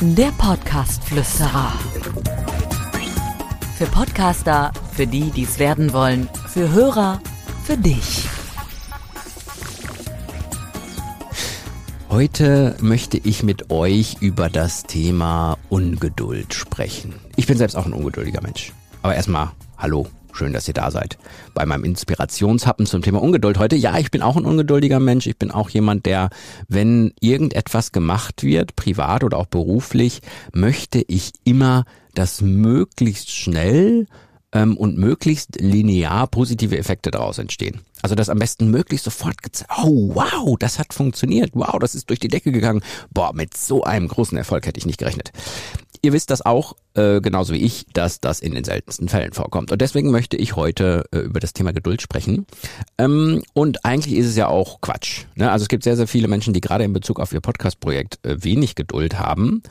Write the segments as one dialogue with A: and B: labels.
A: Der Podcast-Flüsterer. Für Podcaster, für die, die es werden wollen, für Hörer, für dich.
B: Heute möchte ich mit euch über das Thema Ungeduld sprechen. Ich bin selbst auch ein ungeduldiger Mensch. Aber erstmal, hallo, schön, dass ihr da seid. Bei meinem Inspirationshappen zum Thema Ungeduld heute. Ja, ich bin auch ein ungeduldiger Mensch. Ich bin auch jemand, der, wenn irgendetwas gemacht wird, privat oder auch beruflich, möchte ich immer das möglichst schnell ähm, und möglichst linear positive Effekte daraus entstehen. Also dass am besten möglichst sofort gezeigt, oh wow, das hat funktioniert, wow, das ist durch die Decke gegangen. Boah, mit so einem großen Erfolg hätte ich nicht gerechnet. Ihr wisst das auch, äh, genauso wie ich, dass das in den seltensten Fällen vorkommt. Und deswegen möchte ich heute äh, über das Thema Geduld sprechen. Ähm, und eigentlich ist es ja auch Quatsch. Ne? Also es gibt sehr, sehr viele Menschen, die gerade in Bezug auf ihr Podcast-Projekt äh, wenig Geduld haben.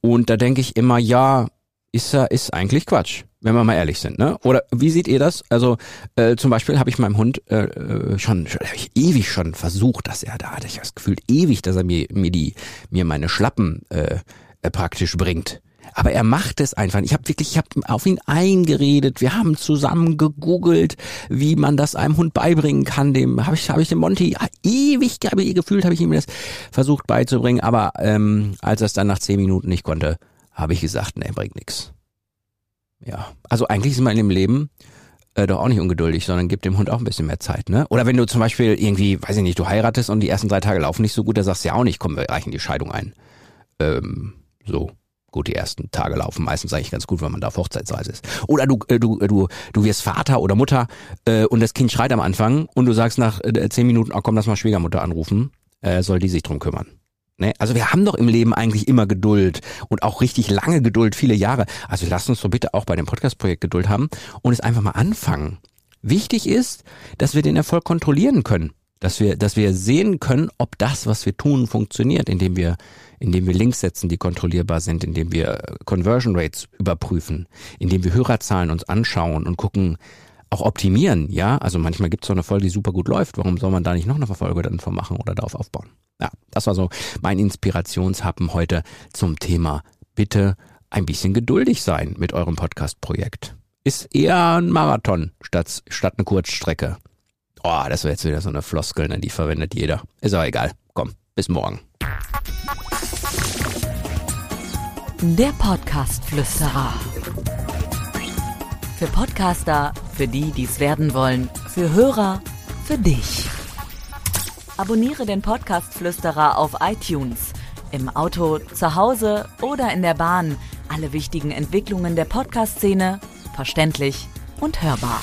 B: Und da denke ich immer, ja, ist ist eigentlich Quatsch, wenn wir mal ehrlich sind, ne? Oder wie seht ihr das? Also äh, zum Beispiel habe ich meinem Hund äh, äh schon, schon ich ewig schon versucht, dass er da hatte ich das Gefühl ewig, dass er mir mir die mir meine Schlappen äh, äh, praktisch bringt. Aber er macht es einfach. Ich habe wirklich, ich habe auf ihn eingeredet. Wir haben zusammen gegoogelt, wie man das einem Hund beibringen kann. Dem habe ich, habe ich dem Monty ewig, habe ich gefühlt, habe ich ihm das versucht beizubringen. Aber ähm, als er es dann nach zehn Minuten nicht konnte, habe ich gesagt, nee, bringt nix. Ja, also eigentlich ist man im Leben äh, doch auch nicht ungeduldig, sondern gibt dem Hund auch ein bisschen mehr Zeit, ne? Oder wenn du zum Beispiel irgendwie, weiß ich nicht, du heiratest und die ersten drei Tage laufen nicht so gut, dann sagst du ja auch nicht, komm, wir reichen die Scheidung ein. Ähm, so. Gut, die ersten Tage laufen meistens eigentlich ganz gut, wenn man da auf Hochzeitsreise ist. Oder du, äh, du, äh, du, du wirst Vater oder Mutter äh, und das Kind schreit am Anfang und du sagst nach äh, zehn Minuten, oh komm, lass mal Schwiegermutter anrufen, äh, soll die sich drum kümmern. Ne? Also wir haben doch im Leben eigentlich immer Geduld und auch richtig lange Geduld, viele Jahre. Also lasst uns doch bitte auch bei dem Podcast-Projekt Geduld haben und es einfach mal anfangen. Wichtig ist, dass wir den Erfolg kontrollieren können. Dass wir, dass wir sehen können, ob das, was wir tun, funktioniert, indem wir, indem wir Links setzen, die kontrollierbar sind, indem wir Conversion Rates überprüfen, indem wir Hörerzahlen uns anschauen und gucken, auch optimieren, ja. Also manchmal gibt es so eine Folge, die super gut läuft. Warum soll man da nicht noch eine Verfolge dann von machen oder darauf aufbauen? Ja, das war so mein Inspirationshappen heute zum Thema bitte ein bisschen geduldig sein mit eurem Podcast-Projekt. Ist eher ein Marathon statt, statt eine Kurzstrecke. Oh, das wäre jetzt wieder so eine Floskel, ne? die verwendet jeder. Ist aber egal. Komm, bis morgen.
A: Der Podcast-Flüsterer. Für Podcaster, für die, die es werden wollen, für Hörer, für dich. Abonniere den Podcast Flüsterer auf iTunes. Im Auto, zu Hause oder in der Bahn. Alle wichtigen Entwicklungen der Podcast-Szene verständlich und hörbar.